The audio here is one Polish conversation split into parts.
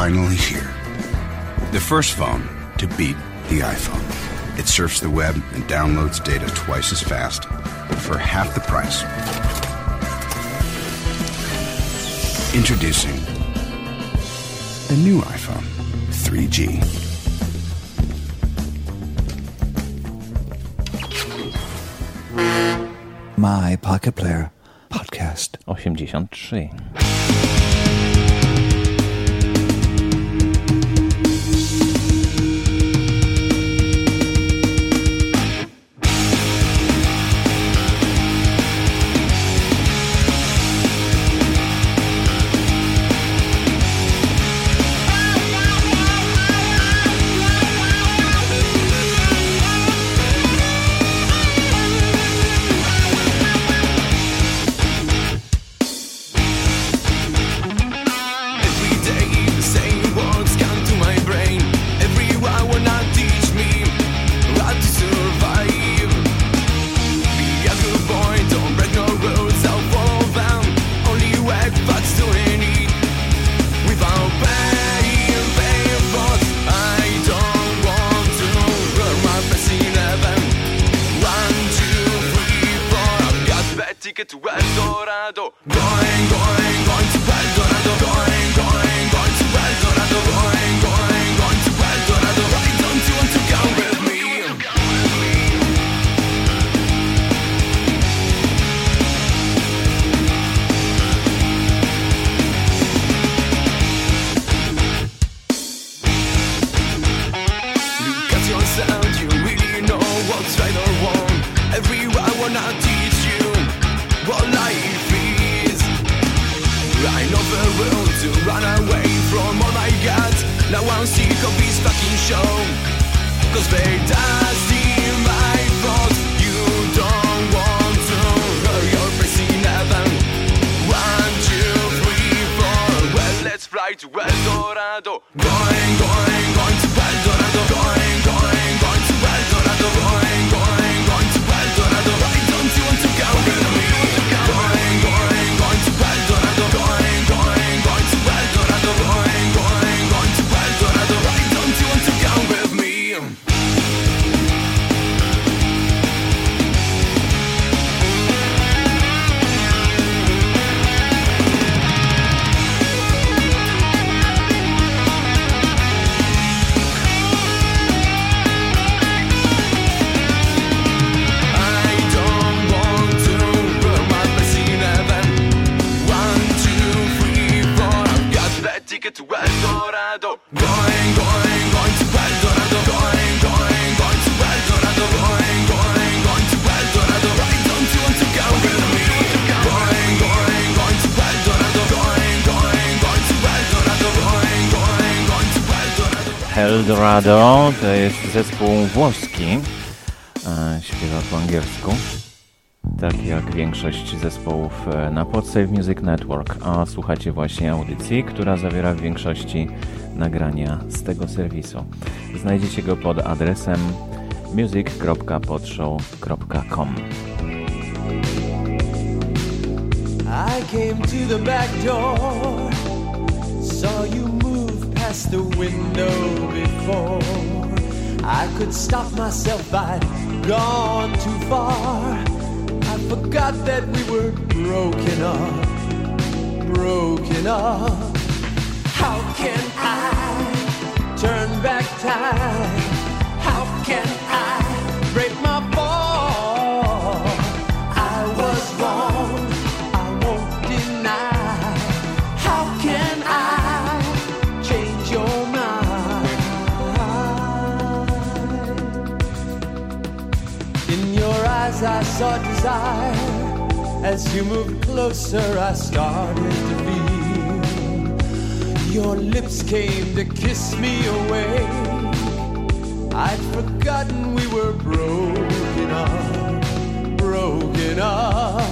finally here. The first phone to beat the iPhone. It surfs the web and downloads data twice as fast for half the price. Introducing the new iPhone 3G. My Pocket Player Podcast 83 Eldorado to jest zespół włoski, e, śpiewa po angielsku, tak jak większość zespołów e, na Podsave Music Network, a słuchacie właśnie audycji, która zawiera w większości nagrania z tego serwisu. Znajdziecie go pod adresem music.podshow.com I came to the back door, saw you move. past the window before I could stop myself, I'd gone too far. I forgot that we were broken up, broken up. How can I? I saw desire. As you moved closer, I started to feel your lips came to kiss me away. I'd forgotten we were broken up, broken up.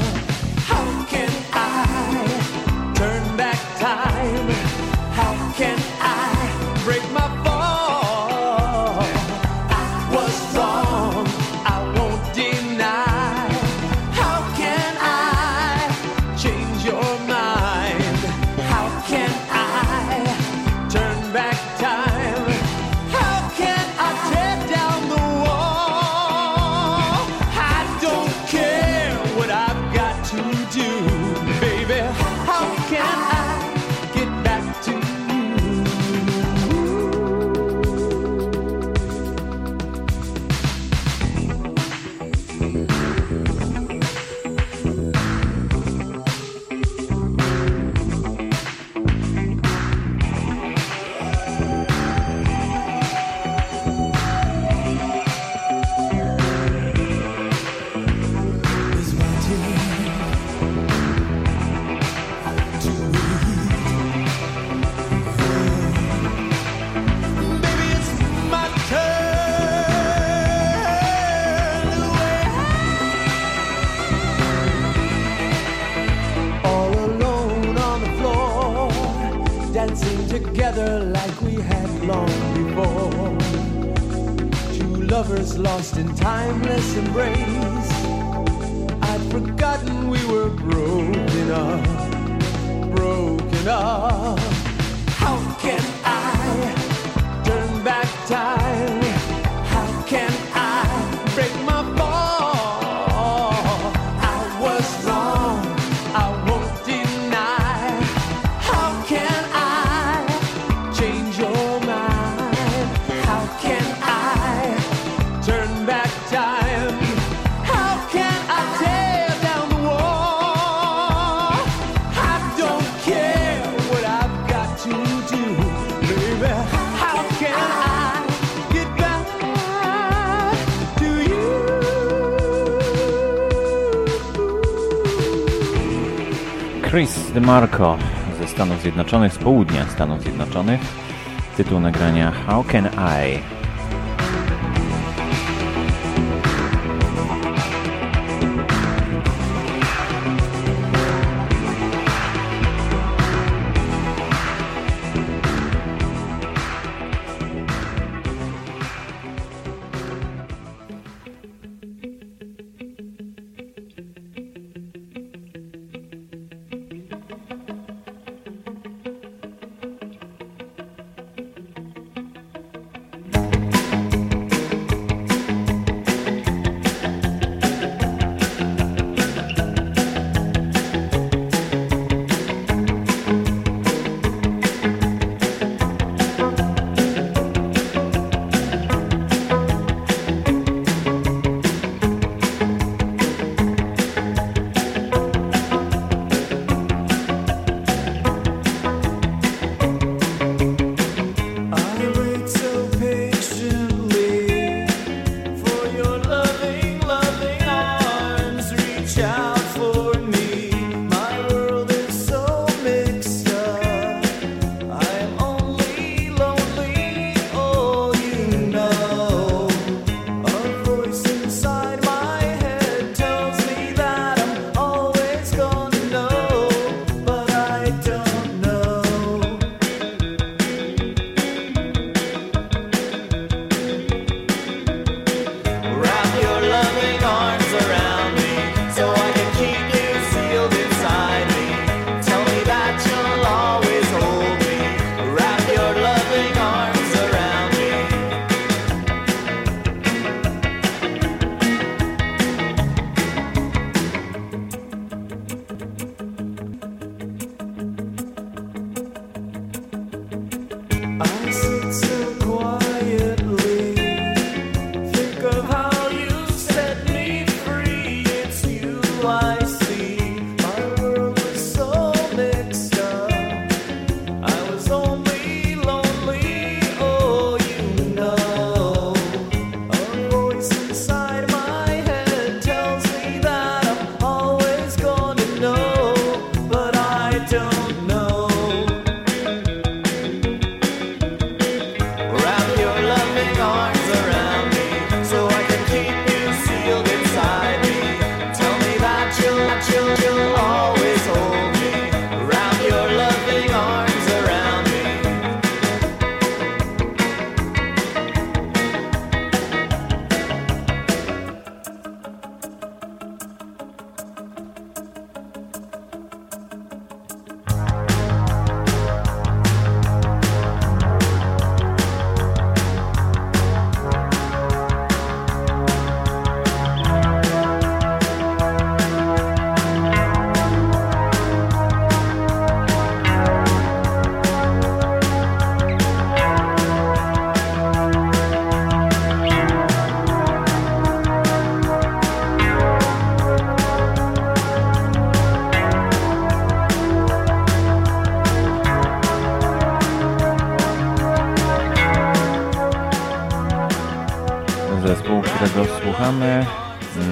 How can I turn back time? How can I break my Chris DeMarco ze Stanów Zjednoczonych, z południa Stanów Zjednoczonych. Tytuł nagrania How Can I?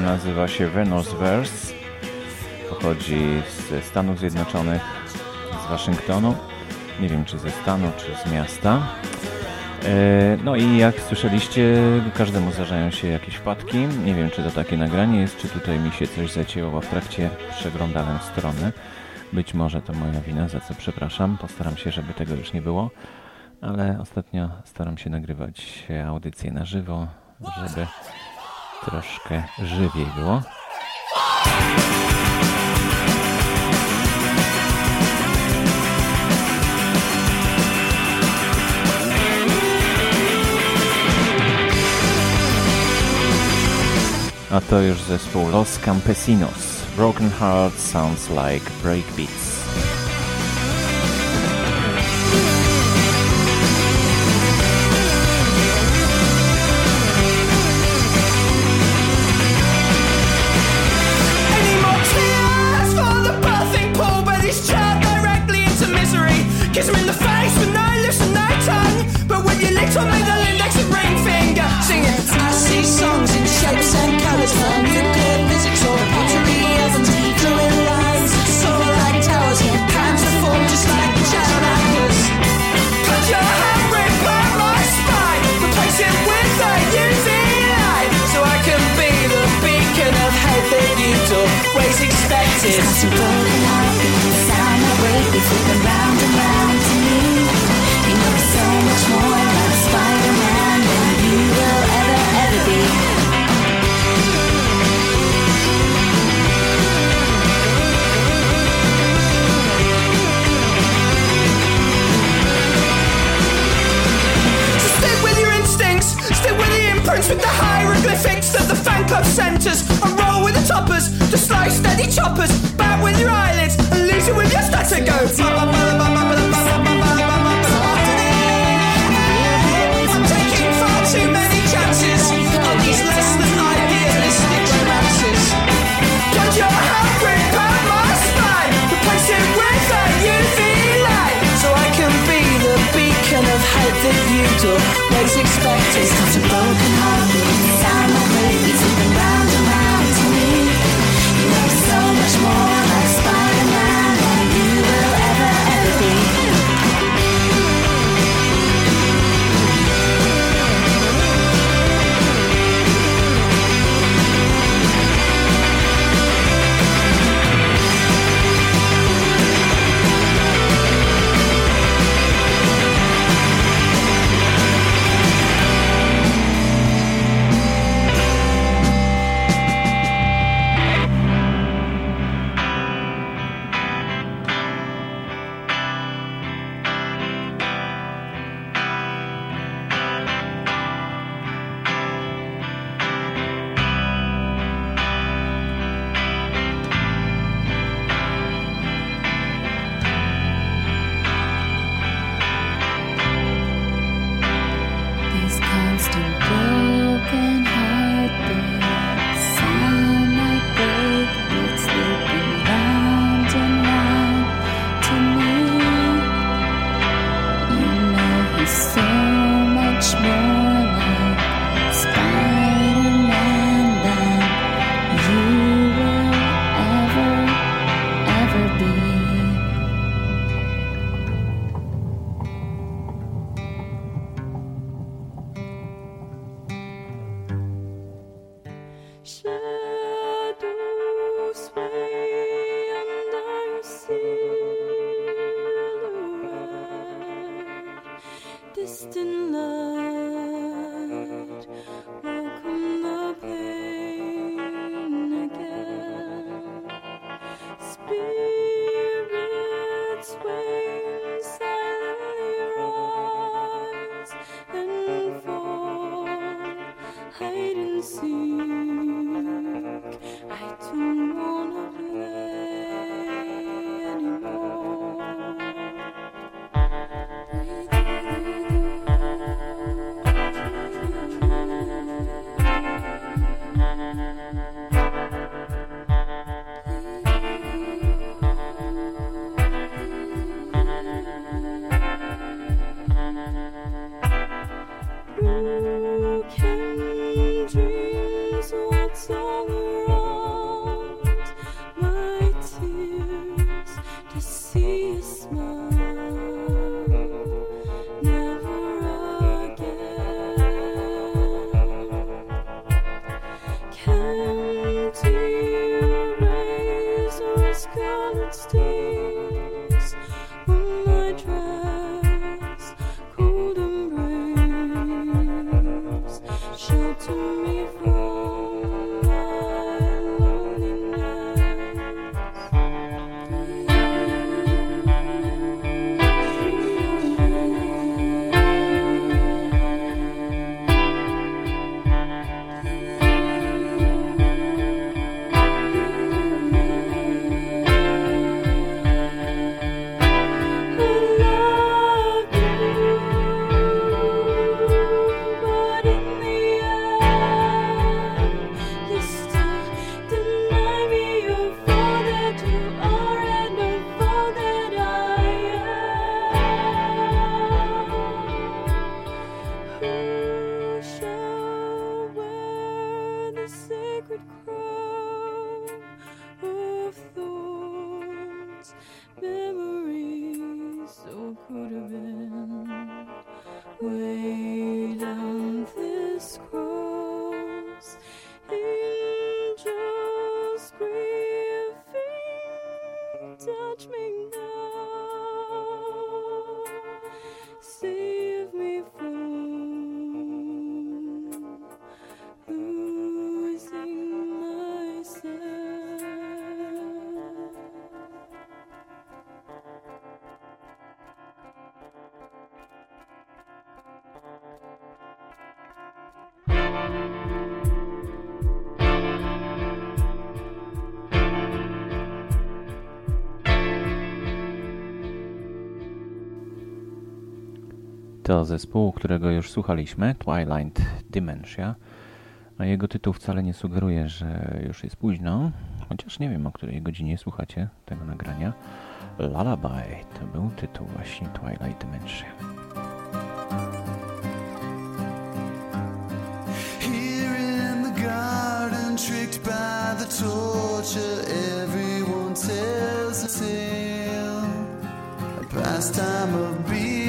nazywa się Venus Verse. Pochodzi ze Stanów Zjednoczonych, z Waszyngtonu. Nie wiem, czy ze stanu, czy z miasta. E, no i jak słyszeliście, każdemu zdarzają się jakieś wpadki. Nie wiem, czy to takie nagranie jest, czy tutaj mi się coś zacięło, w trakcie przeglądałem strony. Być może to moja wina, za co przepraszam. Postaram się, żeby tego już nie było. Ale ostatnio staram się nagrywać audycje na żywo, żeby troszkę żywiej było. A to już zespół Los Campesinos. Broken Heart sounds like breakbeats. to zespół, którego już słuchaliśmy, Twilight Dementia, a jego tytuł wcale nie sugeruje, że już jest późno, chociaż nie wiem o której godzinie słuchacie tego nagrania. Lullaby to był tytuł właśnie Twilight Dementia. Here in the garden, tricked by the torture, everyone tells a tale. A pastime of being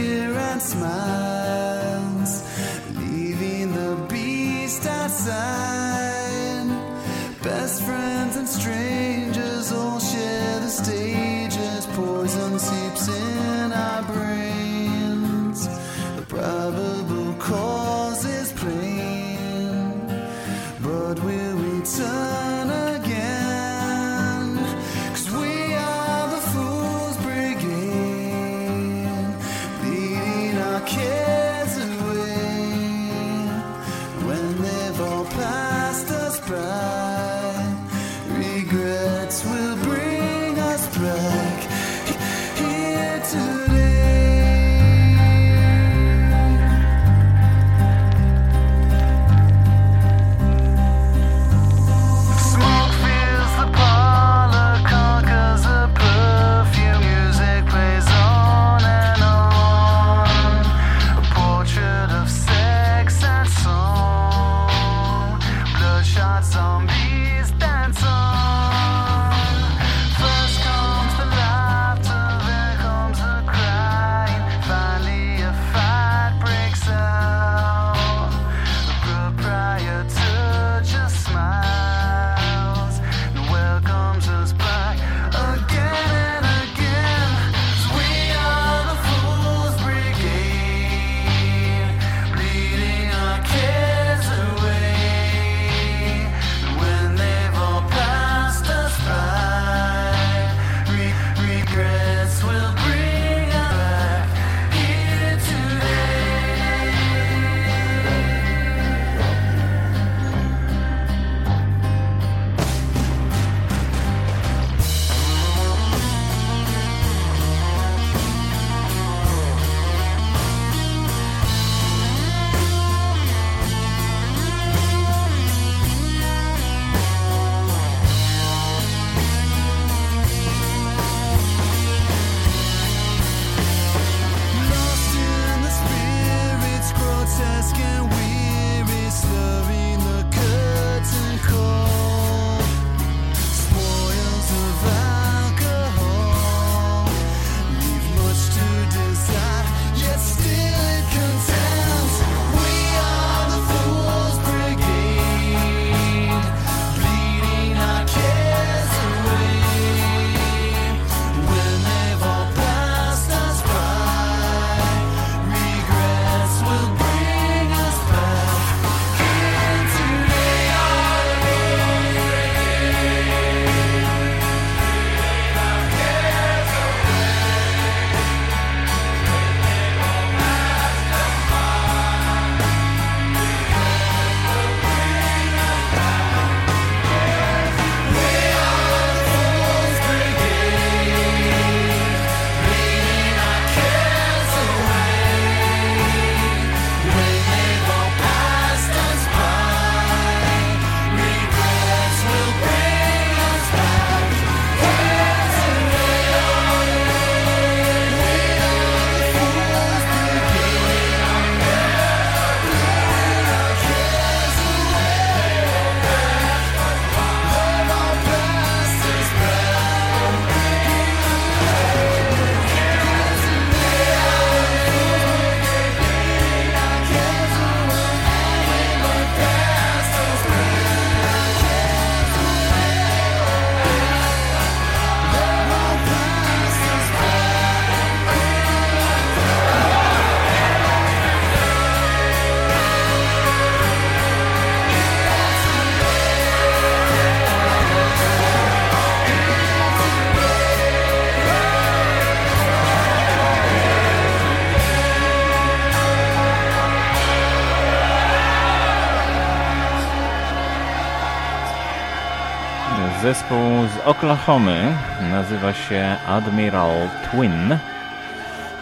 Zespół z Oklahomy nazywa się Admiral Twin.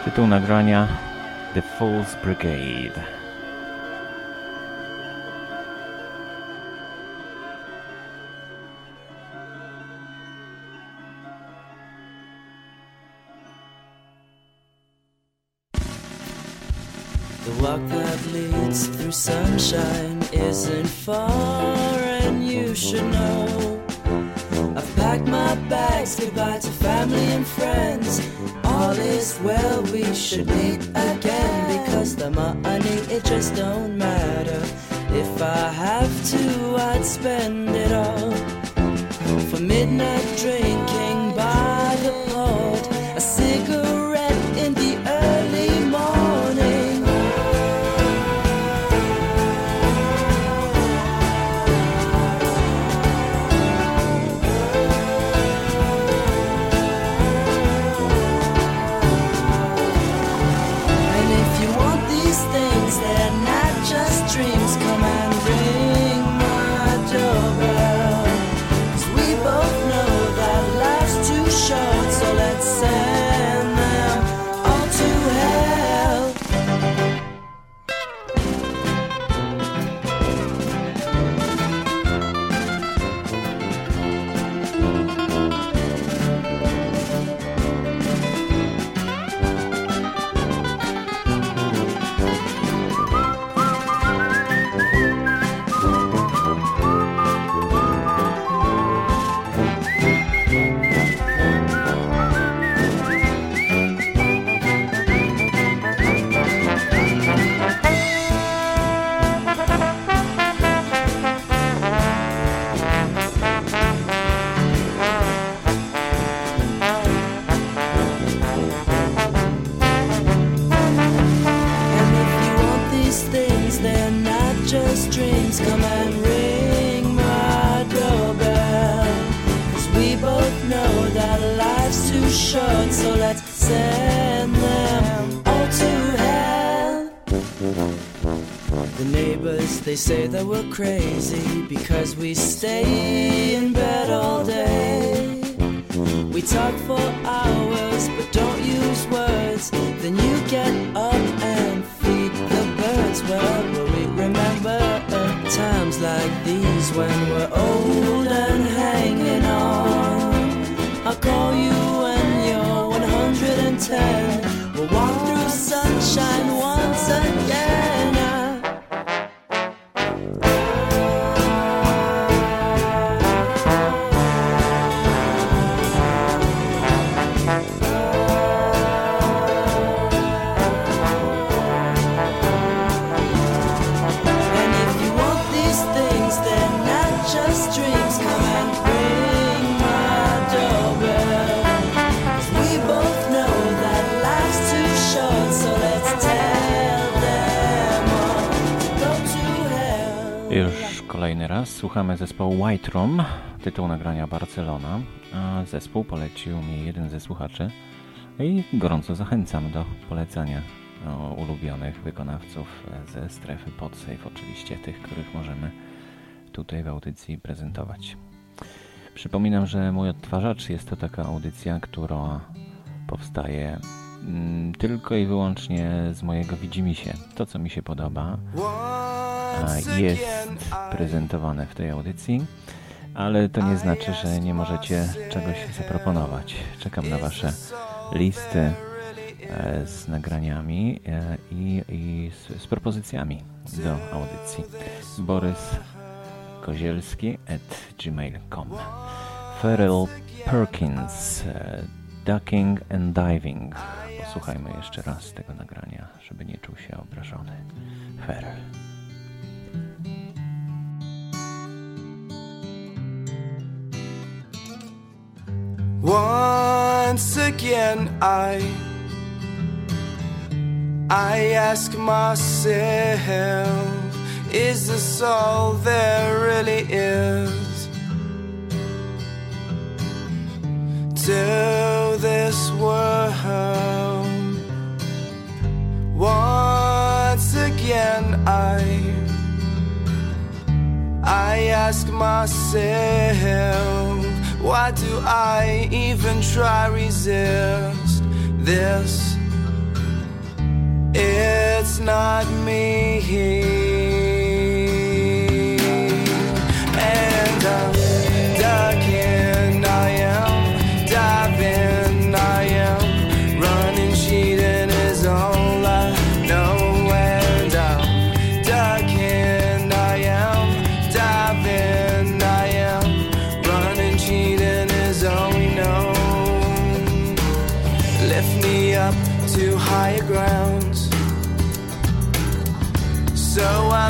Tytuł nagrania The Fool's Brigade. The walk that leads through sunshine isn't far, and you should know. Bags, goodbye to family and friends. All is well, we should meet again because the money it just don't matter. If I have to, I'd spend it all for midnight drinking by the port, a cigarette say that we're crazy because we stay Już kolejny raz słuchamy zespołu White Room, tytuł nagrania Barcelona, a zespół polecił mi jeden ze słuchaczy i gorąco zachęcam do polecania no, ulubionych wykonawców ze strefy Podsafe, oczywiście tych, których możemy tutaj w audycji prezentować. Przypominam, że mój odtwarzacz jest to taka audycja, która powstaje mm, tylko i wyłącznie z mojego widzimisię. To, co mi się podoba, jest prezentowane w tej audycji, ale to nie znaczy, że nie możecie czegoś zaproponować. Czekam na Wasze listy e, z nagraniami e, i, i z, z propozycjami do audycji. Borys Kozielski at gmail.com Feral Perkins e, Ducking and Diving Posłuchajmy jeszcze raz tego nagrania, żeby nie czuł się obrażony. Feral Once again, I I ask myself, is this all there really is to this world? Once again, I I ask myself. Why do I even try resist this? It's not me. And I'm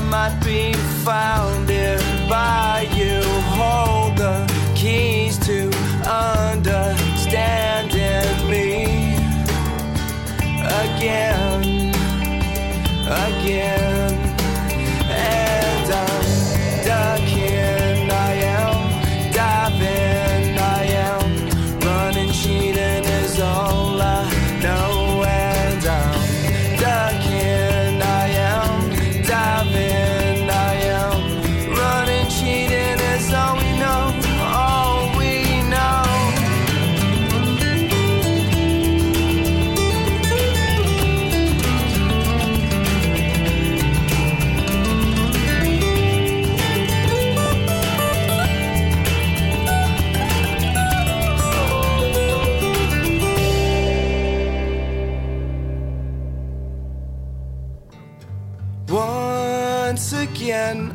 I might be founded by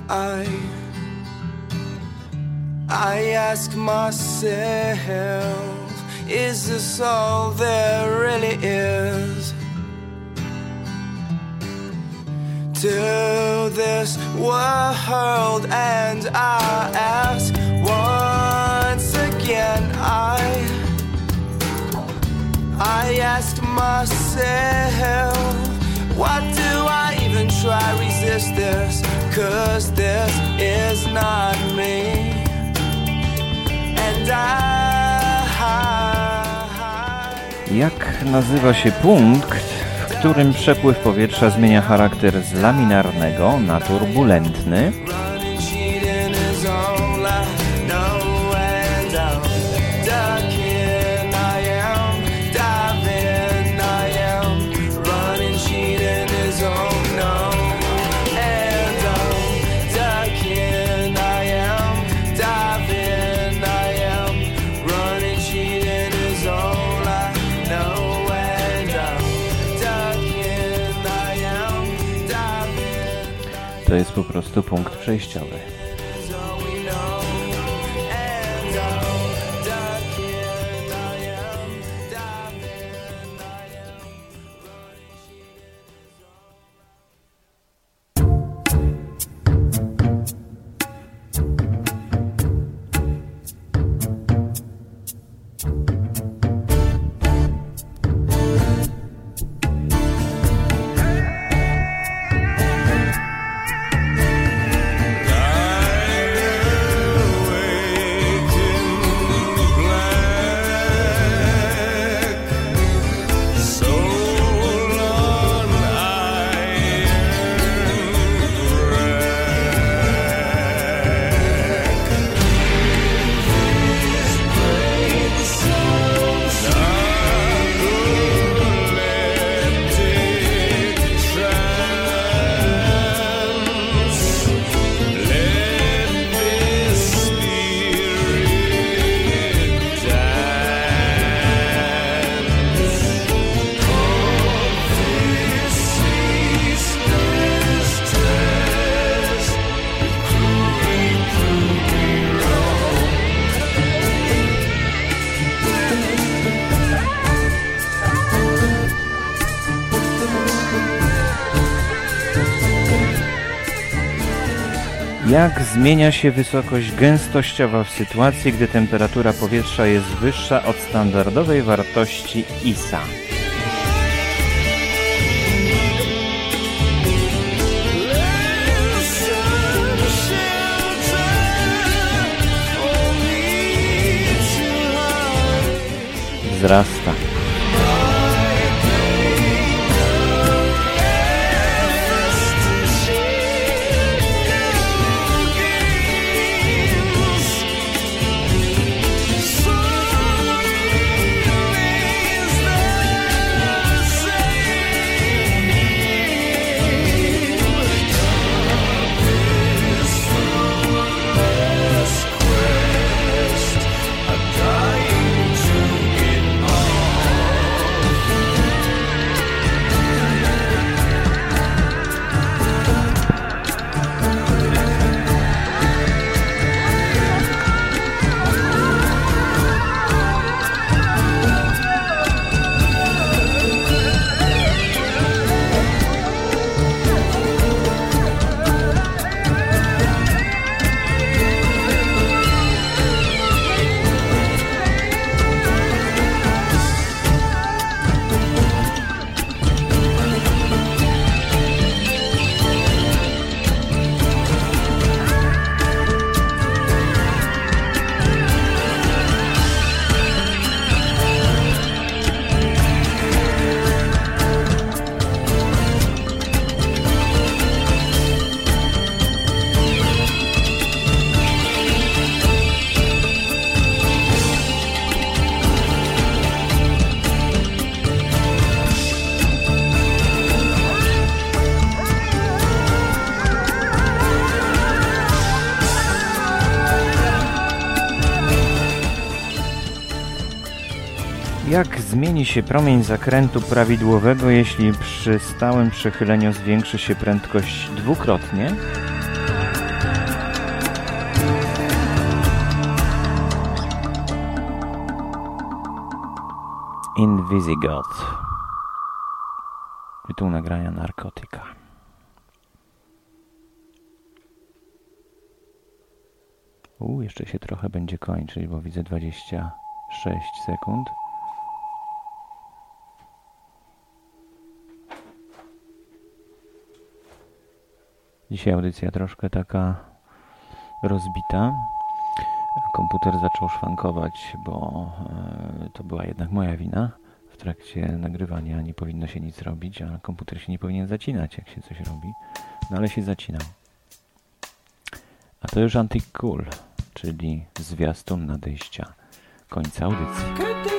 I I ask myself, is this all there really is? To this world, and I ask once again, I I ask myself, why do I even try resist this? Cause this is not me. And I. Jak nazywa się punkt, w którym przepływ powietrza zmienia charakter z laminarnego na turbulentny? To jest po prostu punkt przejściowy. Jak zmienia się wysokość gęstościowa w sytuacji, gdy temperatura powietrza jest wyższa od standardowej wartości ISA? Wzrasta. zmieni się promień zakrętu prawidłowego, jeśli przy stałym przechyleniu zwiększy się prędkość dwukrotnie? Invisigot. Tytuł nagrania narkotyka. U, jeszcze się trochę będzie kończyć, bo widzę 26 sekund. Dzisiaj audycja troszkę taka rozbita. Komputer zaczął szwankować, bo e, to była jednak moja wina. W trakcie nagrywania nie powinno się nic robić, a komputer się nie powinien zacinać, jak się coś robi. No ale się zacinał. A to już Antique Cool, czyli zwiastun nadejścia końca audycji.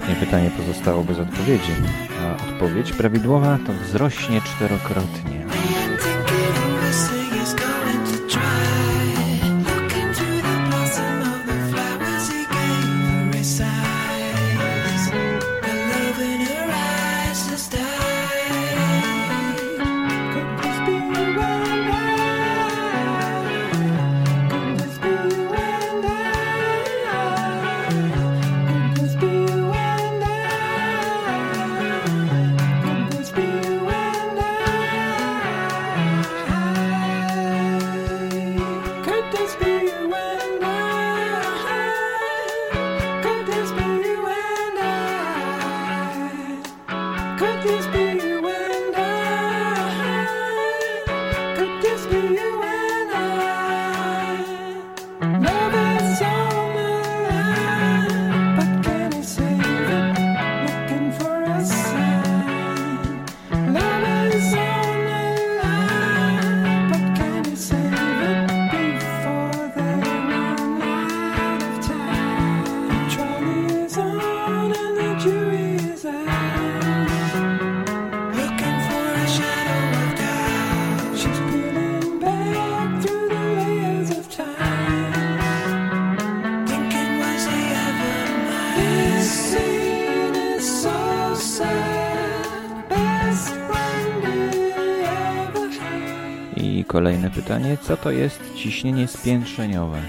Ostatnie pytanie pozostało bez odpowiedzi, a odpowiedź prawidłowa to wzrośnie czterokrotnie. Kolejne pytanie, co to jest ciśnienie spiętrzeniowe?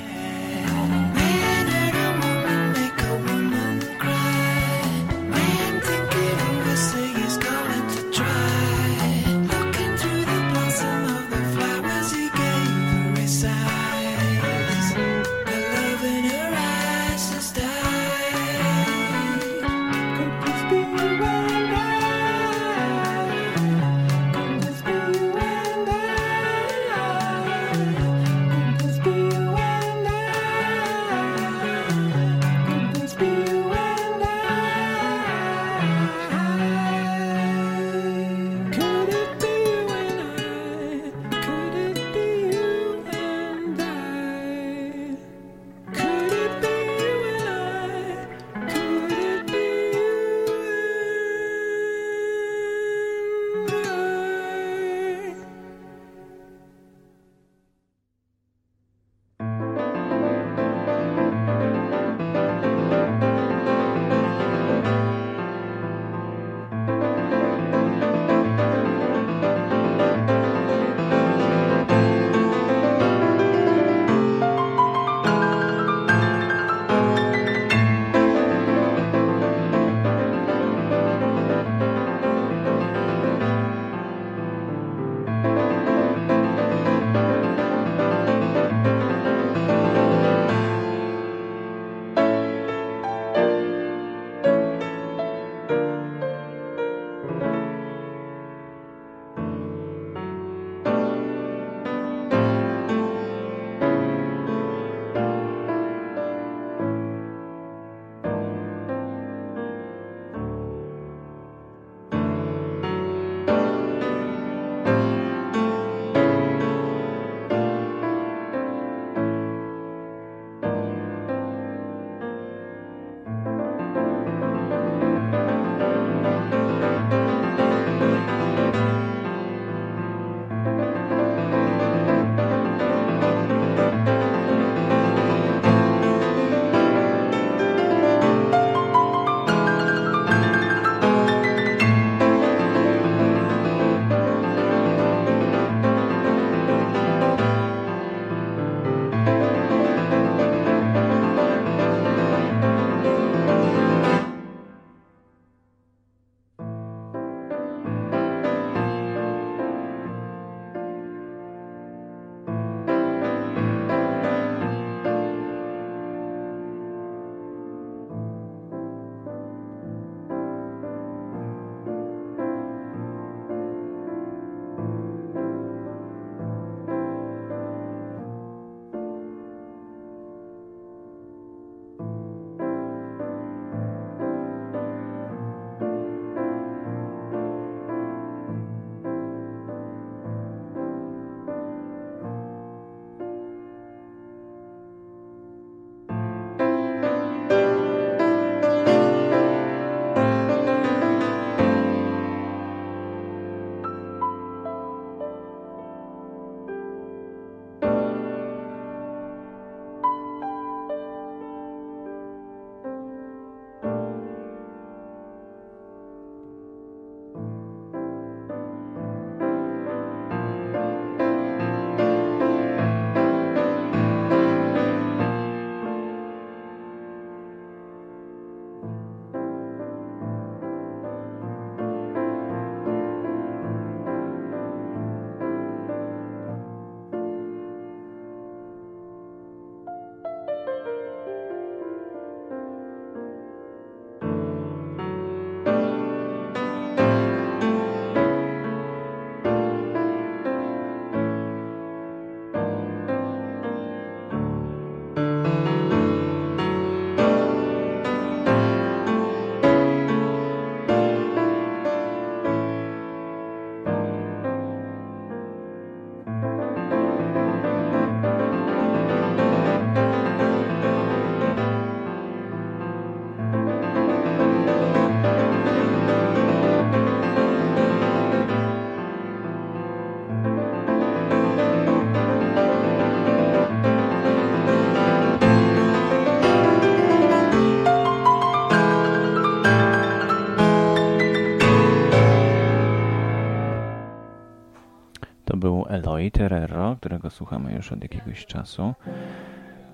Zoe Terrero, którego słuchamy już od jakiegoś czasu.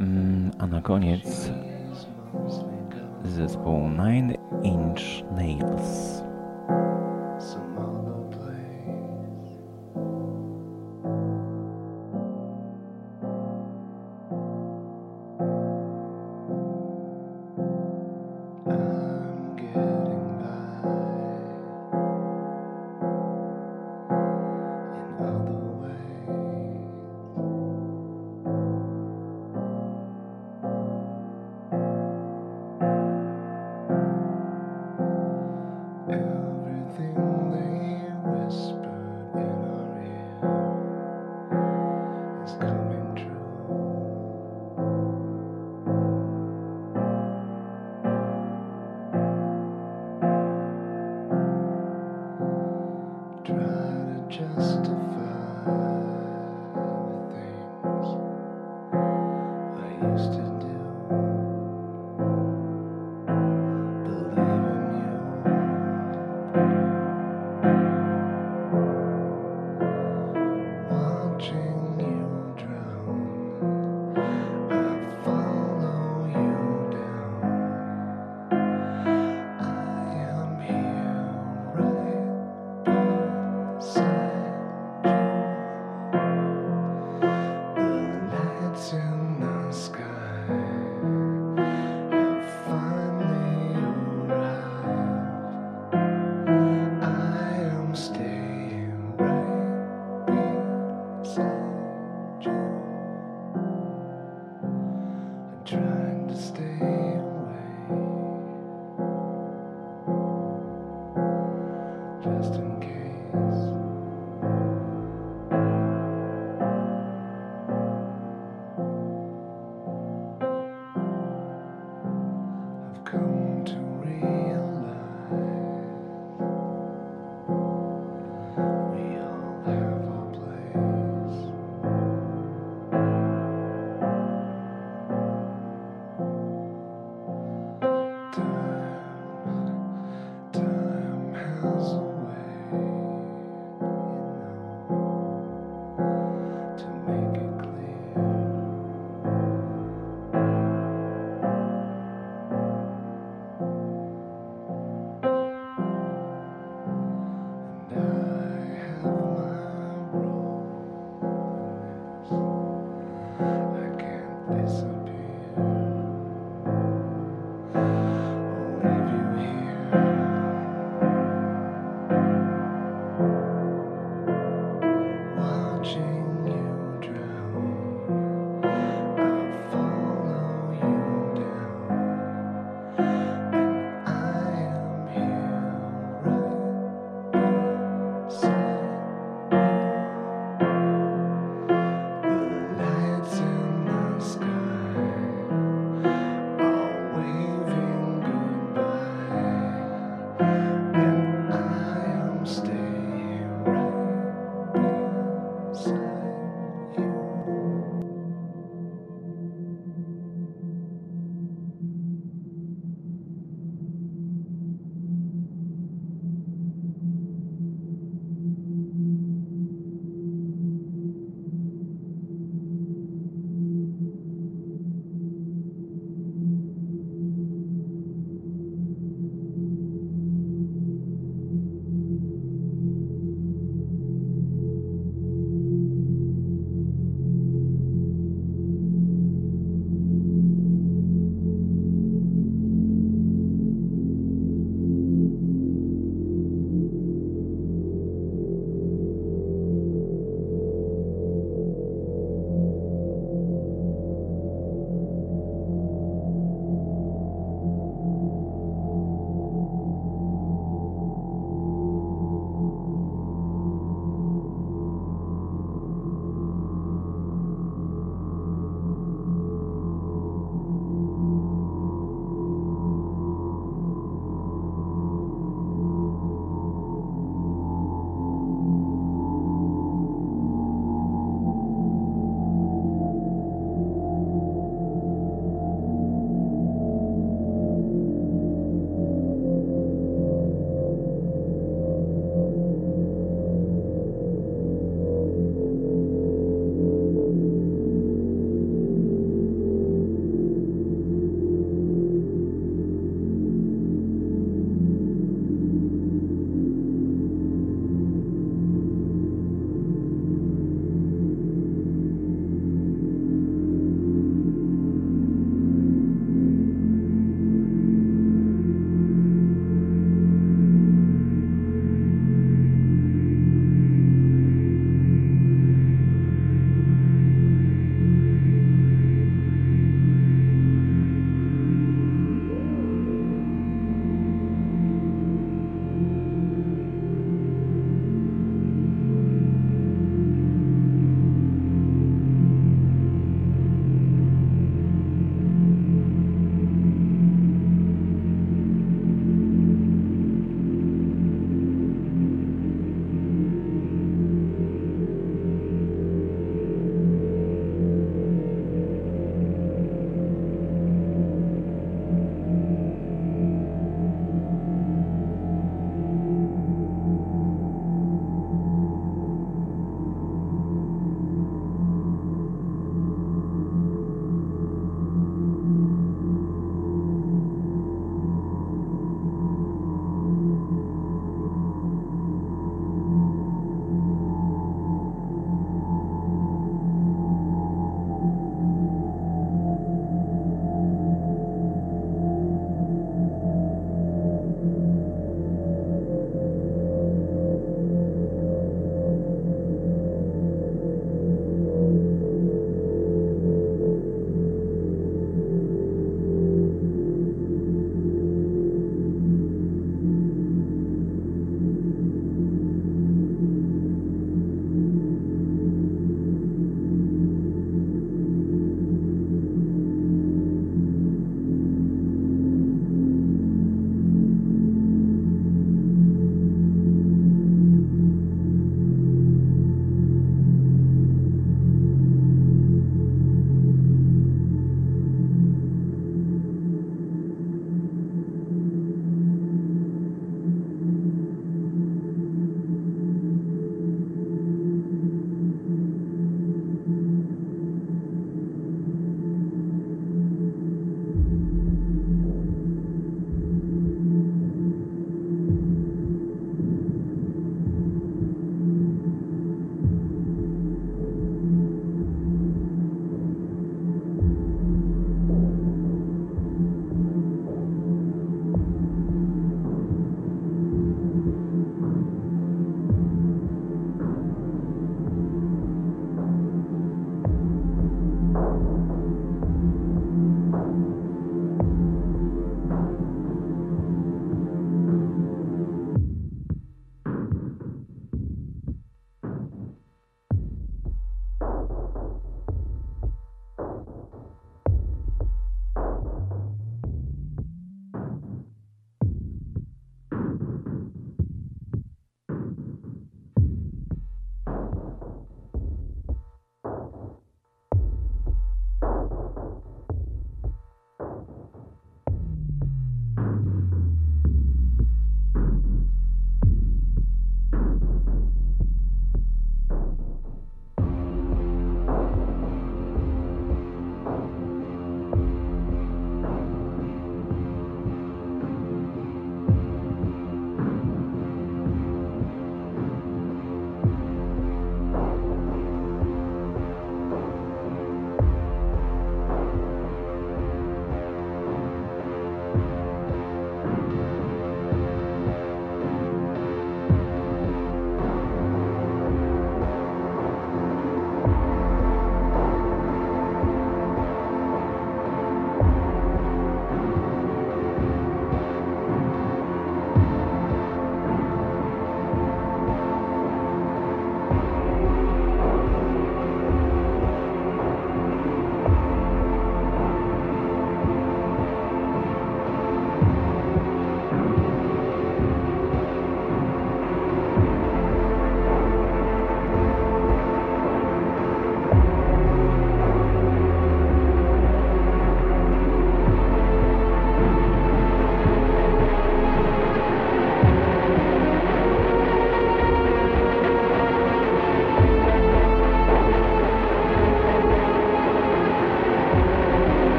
Mm, a na koniec zespół Nine Inch Nails. day.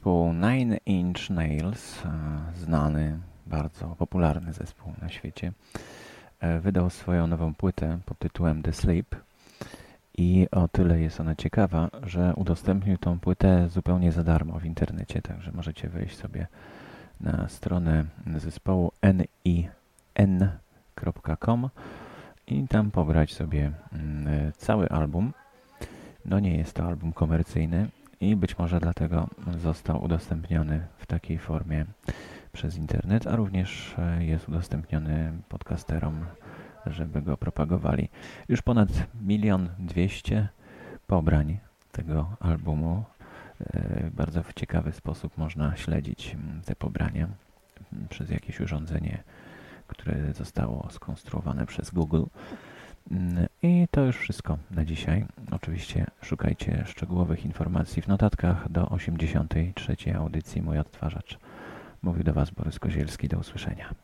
Zespołu Nine Inch Nails, e, znany, bardzo popularny zespół na świecie, e, wydał swoją nową płytę pod tytułem The Sleep i o tyle jest ona ciekawa, że udostępnił tą płytę zupełnie za darmo w internecie, także możecie wejść sobie na stronę zespołu nin.com i tam pobrać sobie mm, cały album. No nie jest to album komercyjny i być może dlatego został udostępniony w takiej formie przez internet, a również e, jest udostępniony podcasterom, żeby go propagowali. Już ponad milion dwieście pobrań tego albumu. E, Bardzo w ciekawy sposób można śledzić te pobrania przez jakieś urządzenie, które zostało skonstruowane przez Google. I to już wszystko na dzisiaj. Oczywiście szukajcie szczegółowych informacji w notatkach do 83. audycji Mój Odtwarzacz. Mówił do Was Borys Kozielski. Do usłyszenia.